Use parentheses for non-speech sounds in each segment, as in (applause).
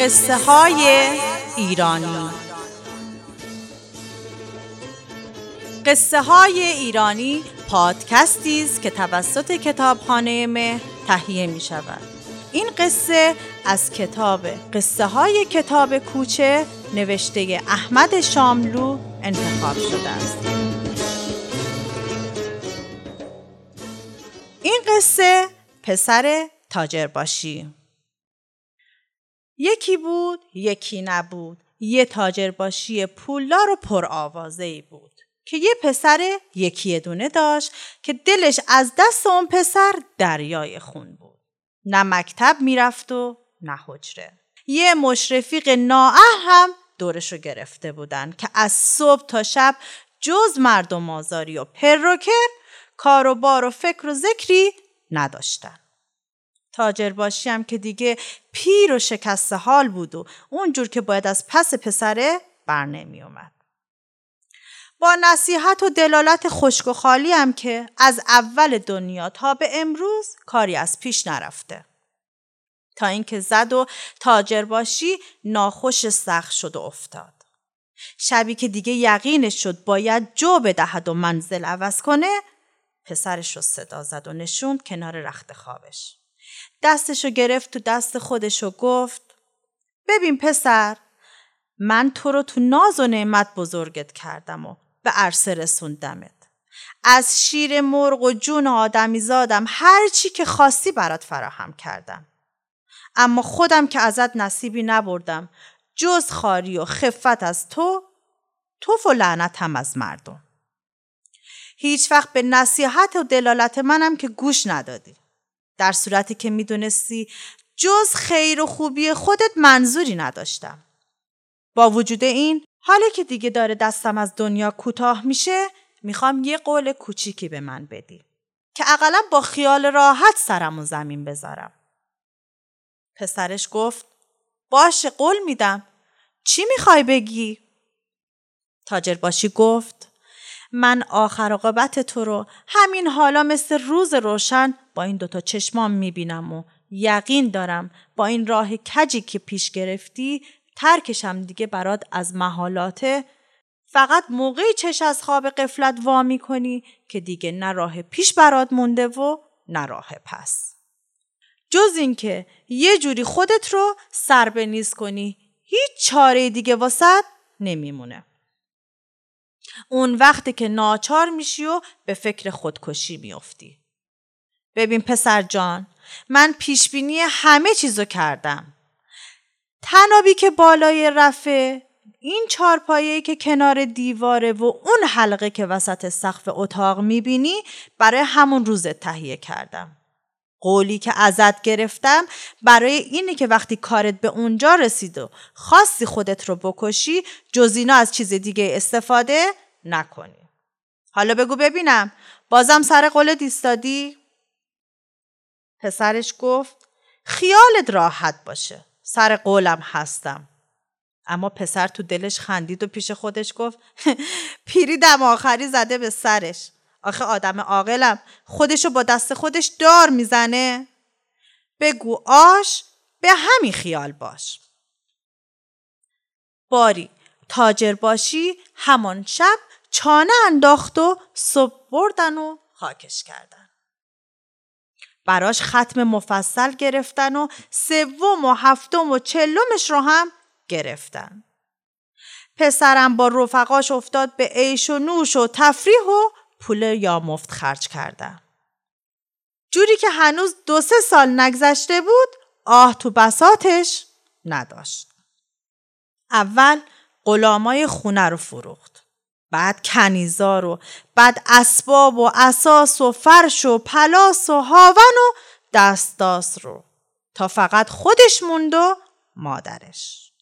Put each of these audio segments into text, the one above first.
قصه های ایرانی قصه های ایرانی پادکستی است که توسط کتابخانه مه تهیه می شود. این قصه از کتاب قصه های کتاب کوچه نوشته احمد شاملو انتخاب شده است. این قصه پسر تاجر باشی یکی بود یکی نبود. یه تاجر باشی پولدار و پرآوازه ای بود که یه پسر یکی دونه داشت که دلش از دست اون پسر دریای خون بود. نه مکتب می‌رفت و نه حجره. یه مشرفیق نااه هم دورشو گرفته بودن که از صبح تا شب جز مردم آزاری و پروکر کار و بار و فکر و ذکری نداشتن. تاجر باشیم که دیگه پیر و شکست حال بود و اونجور که باید از پس پسره بر نمی اومد. با نصیحت و دلالت خشک و خالی هم که از اول دنیا تا به امروز کاری از پیش نرفته. تا اینکه زد و تاجر باشی ناخوش سخت شد و افتاد. شبی که دیگه یقینش شد باید جو بدهد و منزل عوض کنه پسرش رو صدا زد و نشوند کنار رخت خوابش. دستشو گرفت تو دست خودش و گفت ببین پسر من تو رو تو ناز و نعمت بزرگت کردم و به عرصه رسوندمت. از شیر مرغ و جون آدمی زادم هر چی که خواستی برات فراهم کردم. اما خودم که ازت نصیبی نبردم جز خاری و خفت از تو توف و لعنت هم از مردم. هیچ وقت به نصیحت و دلالت منم که گوش ندادی. در صورتی که می‌دونستی جز خیر و خوبی خودت منظوری نداشتم. با وجود این حالا که دیگه داره دستم از دنیا کوتاه میشه می‌خوام یه قول کوچیکی به من بدی که اقلا با خیال راحت سرم و زمین بذارم. پسرش گفت باشه قول میدم. چی می‌خوای بگی؟ تاجر باشی گفت من آخر عاقبت تو رو همین حالا مثل روز روشن با این دوتا چشمام می‌بینم و یقین دارم با این راه کجی که پیش گرفتی ترکشم دیگه برات از محالاته فقط موقعی چش از خواب قفلت وا کنی که دیگه نه راه پیش برات مونده و نه راه پس. جز اینکه یه جوری خودت رو سر بنیز کنی هیچ چاره دیگه واسط نمیمونه. اون وقتی که ناچار میشی و به فکر خودکشی میافتی. ببین پسر جان من پیشبینی همه چیزو کردم. تنابی که بالای رفه این چارپایه که کنار دیواره و اون حلقه که وسط سقف اتاق می‌بینی برای همون روز تهیه کردم. قولی که ازت گرفتم برای اینه که وقتی کارت به اونجا رسید و خواستی خودت رو بکشی جز از چیز دیگه استفاده نکنی. حالا بگو ببینم بازم سر قول دیستادی؟ پسرش گفت خیالت راحت باشه. سر قولم هستم. اما پسر تو دلش خندید و پیش خودش گفت (laughs) پیری دم آخری زده به سرش. آخه آدم عاقلم. خودشو با دست خودش دار می‌زنه. بگو آش به همین خیال باش. باری تاجر باشی همان شب چانه انداخت و صبح بردن و خاکش کردن. براش ختم مفصل گرفتن و سوم و هفتم و چلمش رو هم گرفتن. پسرم با رفقاش افتاد به عیش و نوش و تفریح و پول یا مفت خرج کردم. جوری که هنوز دو سه سال نگذشته بود آه تو بساتش نداشت. اول غلامای خونه رو فروخت. بعد کنیزار و بعد اسباب و اساس و فرش و پلاس و هاون و دستاس رو تا فقط خودش موند و مادرش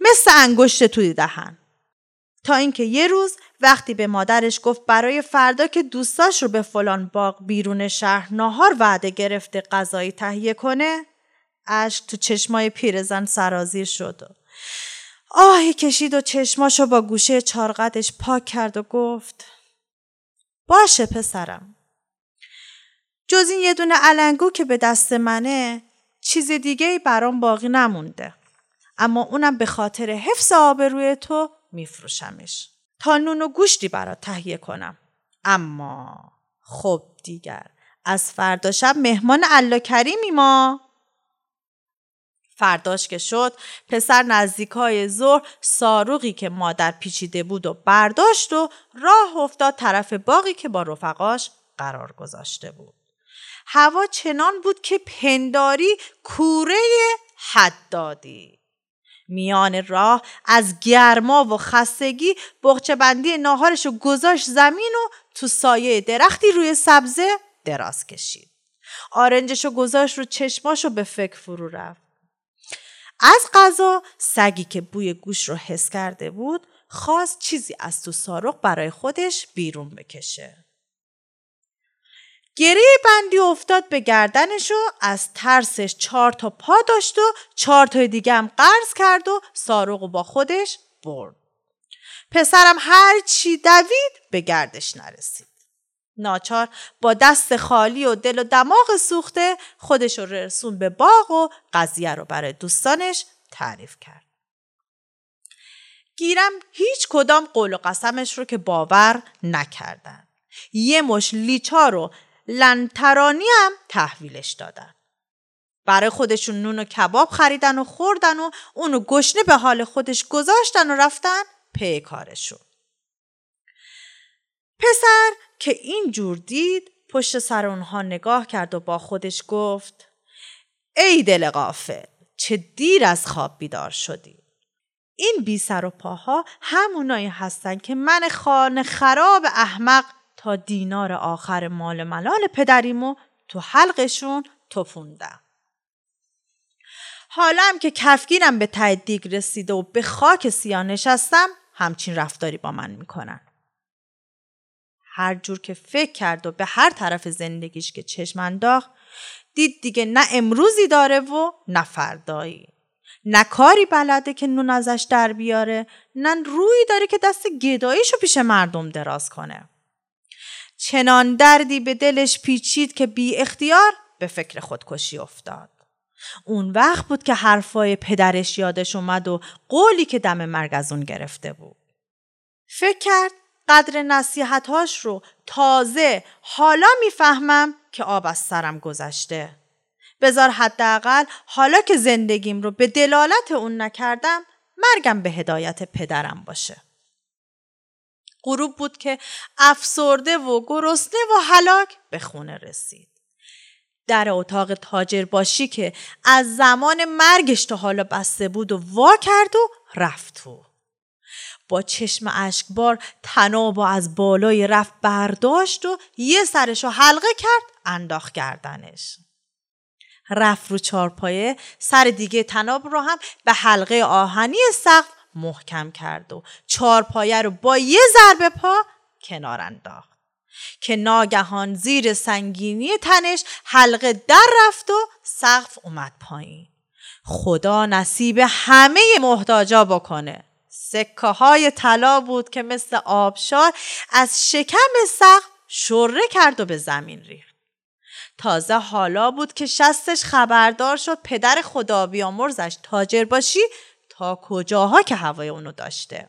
مثل انگشت توی دهن تا اینکه یه روز وقتی به مادرش گفت برای فردا که دوستاش رو به فلان باغ بیرون شهر ناهار وعده گرفته غذایی تهیه کنه اشک تو چشمای پیرزن سرازیر شد آهی کشید و چشماشو با گوشه چارقدش پاک کرد و گفت باشه پسرم. جز این یه دونه علنگو که به دست منه چیز دیگه ای برام باقی نمونده. اما اونم به خاطر حفظ آبروی تو میفروشمش. تا نون و گوشتی برات تهیه کنم. اما خب دیگر. از فردا شب مهمان الله کریمی ما. فرداش که شد پسر نزدیکای ظهر ساروقی که مادر پیچیده بود و برداشت و راه افتاد طرف باقی که با رفقاش قرار گذاشته بود. هوا چنان بود که پنداری کوره حدادی. میان راه از گرما و خستگی بغچه بندی ناهارش رو گذاشت زمین و تو سایه درختی روی سبزه دراز کشید. آرنجش رو گذاشت رو چشماش رو به فکر فرو رفت. از غذا سگی که بوی گوش رو حس کرده بود خواست چیزی از تو سارق برای خودش بیرون بکشه. گره بندی افتاد به گردنش و از ترسش چهار تا پا داشت و چهار تا دیگه هم قرض کرد و سارق با خودش برد. پسرم هر چی دوید به گردش نرسید. ناچار با دست خالی و دل و دماغ سوخته خودش رو رسون به باغ و قضیه رو برای دوستانش تعریف کرد. گیرم هیچ کدام قول و قسمش رو که باور نکردن. یه مش لیچا رو لنترانی هم تحویلش دادن. برای خودشون نون و کباب خریدن و خوردن و اونو گشنه به حال خودش گذاشتن و رفتن پی کارشون. پسر که این جور دید پشت سر اونها نگاه کرد و با خودش گفت ای دل غافل چه دیر از خواب بیدار شدی این بی سر و پاها همونایی هستن که من خانه خراب احمق تا دینار آخر مال ملال پدریمو تو حلقشون تفوندم. حالا هم که کفگیرم به ته دیگ رسیده و به خاک سیاه نشستم همچین رفتاری با من می‌کنن. هر جور که فکر کرد و به هر طرف زندگیش که چشم انداخت دید دیگه نه امروزی داره و نه فردایی. نه کاری بلده که نون ازش در بیاره نه روی داره که دست گداییشو پیش مردم دراز کنه. چنان دردی به دلش پیچید که بی اختیار به فکر خودکشی افتاد. اون وقت بود که حرفای پدرش یادش اومد و قولی که دم مرگ از اون گرفته بود. فکر کرد قدر نصیحتهاش رو تازه حالا می‌فهمم که آب از سرم گذشته. بذار حداقل حالا که زندگیم رو به دلالت اون نکردم مرگم به هدایت پدرم باشه. غروب بود که افسرده و گرسنه و هلاک به خونه رسید. در اتاق تاجر باشی که از زمان مرگش تا حالا بسته بود و وا کرد و رفت تو. با چشم اشکبار تناب و از بالای رفت برداشت و یه سرش رو حلقه کرد انداخت کردنش. رفت رو چارپایه سر دیگه تناب رو هم به حلقه آهنی سقف محکم کرد و چارپایه رو با یه ضربه پا کنار انداخت. که ناگهان زیر سنگینی تنش حلقه در رفت و سقف اومد پایین. خدا نصیب همه محتاجا بکنه. سکه های طلا بود که مثل آبشار از شکم سقف شره کرد و به زمین ریخت. تازه حالا بود که شستش خبردار شد پدر خدا بیامرزش تاجر باشی تا کجاها که هوای اونو داشته.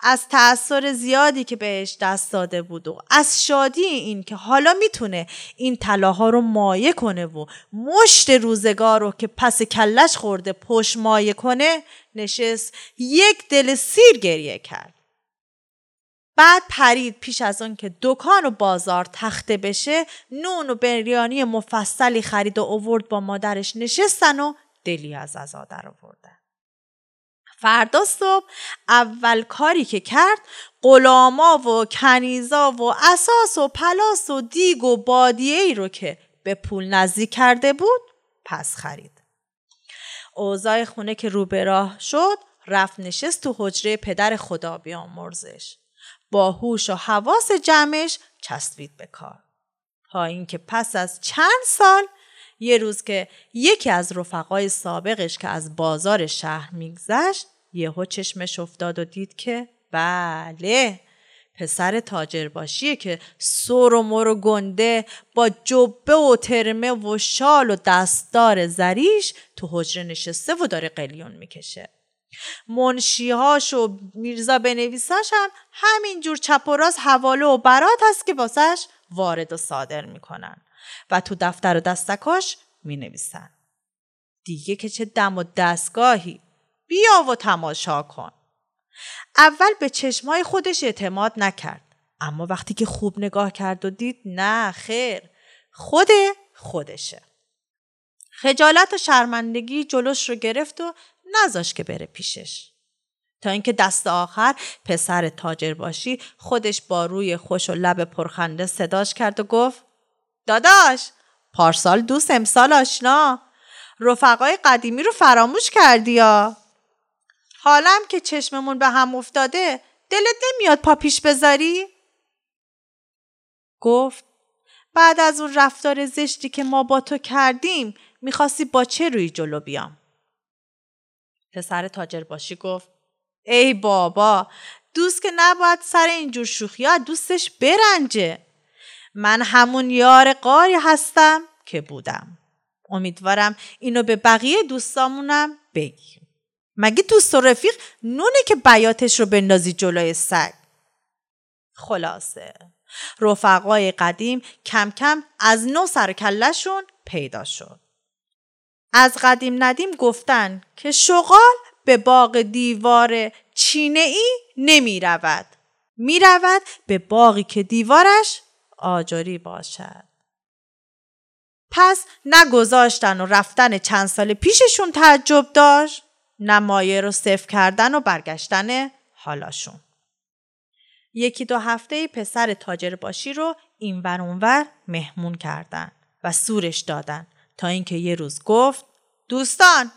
از تأثیر زیادی که بهش دست داده بود و از شادی این که حالا می‌تونه این طلاها رو مایه کنه و مشت روزگار رو که پس کلش خورده پشت مایه کنه نشست یک دل سیر گریه کرد. بعد پرید پیش از آن که دکان و بازار تخته بشه نون و بریانی مفصلی خرید و اوورد با مادرش نشستن و دلی از ازا در آوردن فردا صبح اول کاری که کرد غلاما و کنیزا و اساس و پلاس و دیگ و بادیه ای رو که به پول نزدیک کرده بود پس خرید. اوضاع خونه که رو به راه شد رفت نشست تو حجره پدر خدا بیامرزش. با هوش و حواس جمعش چسبید به کار. تا اینکه پس از چند سال یه روز که یکی از رفقای سابقش که از بازار شهر میگذشت یهو چشمش افتاد و دید که بله پسر تاجر باشیه که سر و مر و گنده با جبه و ترمه و شال و دستدار زریش تو حجره نشسته و داره قلیون می‌کشه. منشیهاش و میرزا بنویساش هم همینجور چپ و راست حواله و برات هست که واسش وارد و صادر می‌کنن و تو دفتر و دستکاش می‌نویسن. دیگه که چه دم و دستگاهی. بیا و تماشا کن. اول به چشمای خودش اعتماد نکرد. اما وقتی که خوب نگاه کرد و دید نه خیر. خود خودشه. خجالت و شرمندگی جلوش رو گرفت و نذاش که بره پیشش. تا اینکه دست آخر پسر تاجر باشی خودش با روی خوش و لب پرخنده صداش کرد و گفت داداش پارسال دوست امسال آشنا رفقای قدیمی رو فراموش کردی یا حالم که چشممون به هم افتاده دلت نمیاد پا پیش بذاری؟ گفت بعد از اون رفتار زشتی که ما با تو کردیم می‌خواستی با چه روی جلو بیام؟ پسر تاجر باشی گفت ای بابا دوست که نباید سر اینجور شوخی ها دوستش برنجه. من همون یار قاری هستم که بودم. امیدوارم اینو به بقیه دوستامونم بگی مگه دوست و رفیق نونه که بیاتش رو بندازی جلوی سگ؟ خلاصه رفقای قدیم کم کم از نو سر پیدا شد. از قدیم ندیم گفتن که شغال به باغ دیوار چینه ای نمی رود. می رود به باقی که دیوارش آجری باشد. پس نگذاشتن و رفتن چند سال پیششون تعجب داشت نه مایه رو صفر کردن و برگشتن حالاشون. یکی دو هفته پسر تاجر باشی رو این ور اونور مهمون کردن و سورش دادن تا اینکه یه روز گفت دوستان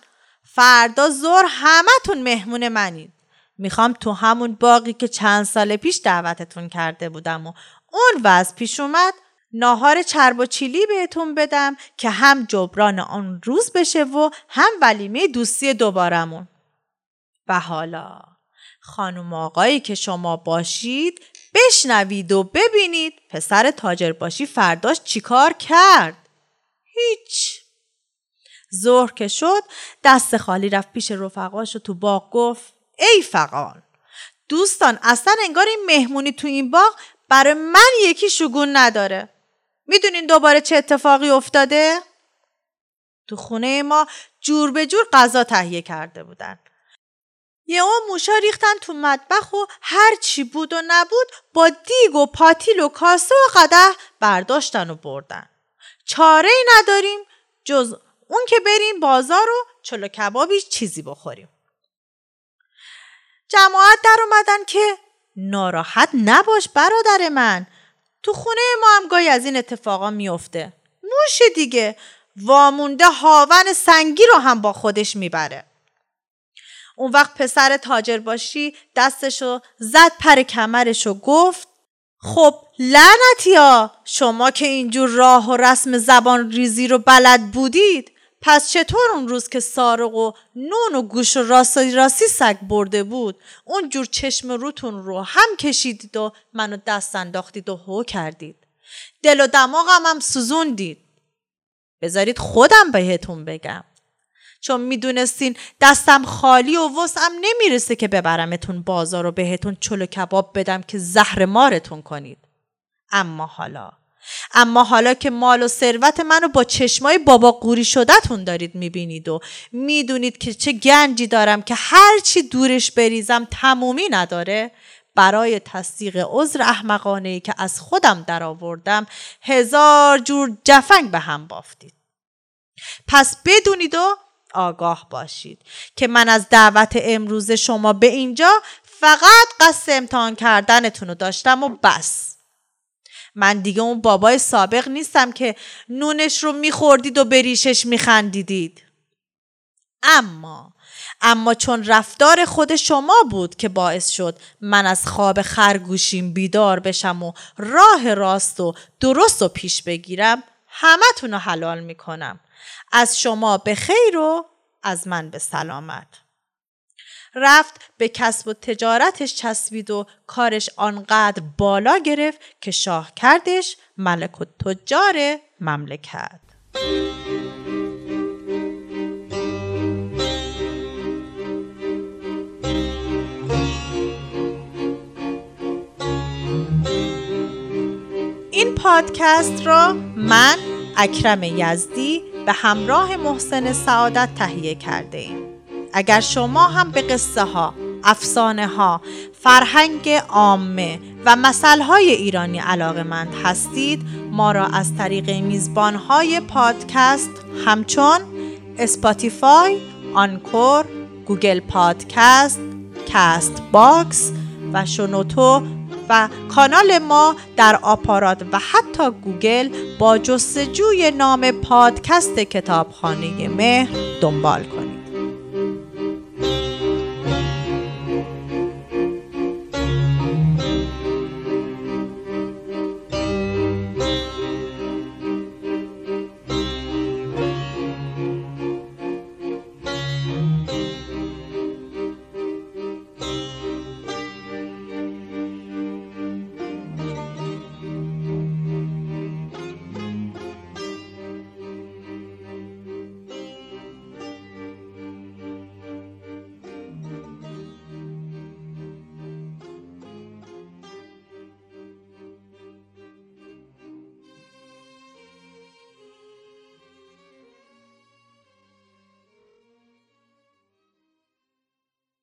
فردا ظهر همتون مهمون منید. می‌خوام تو همون باقی که چند سال پیش دعوتتون کرده بودم و اون وضع پیش اومد ناهار چرب و چیلی بهتون بدم که هم جبران آن روز بشه و هم ولیمه دوستی دوبارمون. و حالا خانم آقایی که شما باشید بشنوید و ببینید پسر تاجر باشی فرداش چیکار کرد؟ هیچ. ظهر که شد دست خالی رفت پیش رفقاش و تو باغ گفت ای فقال دوستان اصلا انگار این مهمونی تو این باغ برای من یکی شگون نداره. می‌دونین دوباره چه اتفاقی افتاده؟ تو خونه ما جور به جور غذا تهیه کرده بودن. یه اون موشا ریختن تو مطبخ و هر چی بود و نبود با دیگ و پاتیل و کاسه و قده برداشتن و بردن. چاره ای نداریم جز اون که بریم بازار و چلو کبابی چیزی بخوریم. جماعت در اومدن که ناراحت نباش برادر من. تو خونه ما هم گاهی از این اتفاقا میفته موش دیگه. وامونده هاون سنگی رو هم با خودش می‌بره. اون وقت پسر تاجر باشی دستشو زد پر کمرش گفت خب لعنتی ها شما که اینجور راه و رسم زبان ریزی رو بلد بودید. پس چطور اون روز که سارق و نون و گوش و راستی راستی سگ برده بود؟ اون جور چشم روتون رو هم کشیدید و منو دست انداختید و هو کردید. دل و دماغم هم سوزوندید. بذارید خودم بهتون بگم. چون می‌دونستین دستم خالی و وسعم نمی‌رسه که ببرمتون بازار و بهتون چلو کباب بدم که زهر مارتون کنید. اما حالا اما حالا که مال و ثروت منو با چشمای بابا قوری شدهتون دارید می‌بینید و می‌دونید که چه گنجی دارم که هرچی دورش بریزم تمومی نداره. برای تصدیق عذر احمقانه ای که از خودم درآوردم هزار جور جفنگ به هم بافتید. پس بدونید و آگاه باشید که من از دعوت امروز شما به اینجا فقط قصد امتحان کردنتون رو داشتم و بس. من دیگه اون بابای سابق نیستم که نونش رو میخوردید و به ریشش میخندیدید. اما اما چون رفتار خود شما بود که باعث شد من از خواب خرگوشیم بیدار بشم و راه راست و درست و پیش بگیرم همه رو حلال می‌کنم. از شما به خیر و از من به سلامت. رفت به کسب و تجارتش چسبید و کارش آنقدر بالا گرفت که شاه کردش ملک و تجار مملکت این پادکست را من اکرم یزدی به همراه محسن سعادت تهیه کرده ایم. اگر شما هم به قصه ها، افسانه ها، فرهنگ عامه و های ایرانی علاقه مند هستید ما را از طریق میزبان های پادکست همچون اسپاتیفای، آنکور، گوگل پادکست، کاست باکس و شنوتو و کانال ما در آپارات و حتی گوگل با جستجوی نام پادکست کتابخانه مهر دنبال کنید.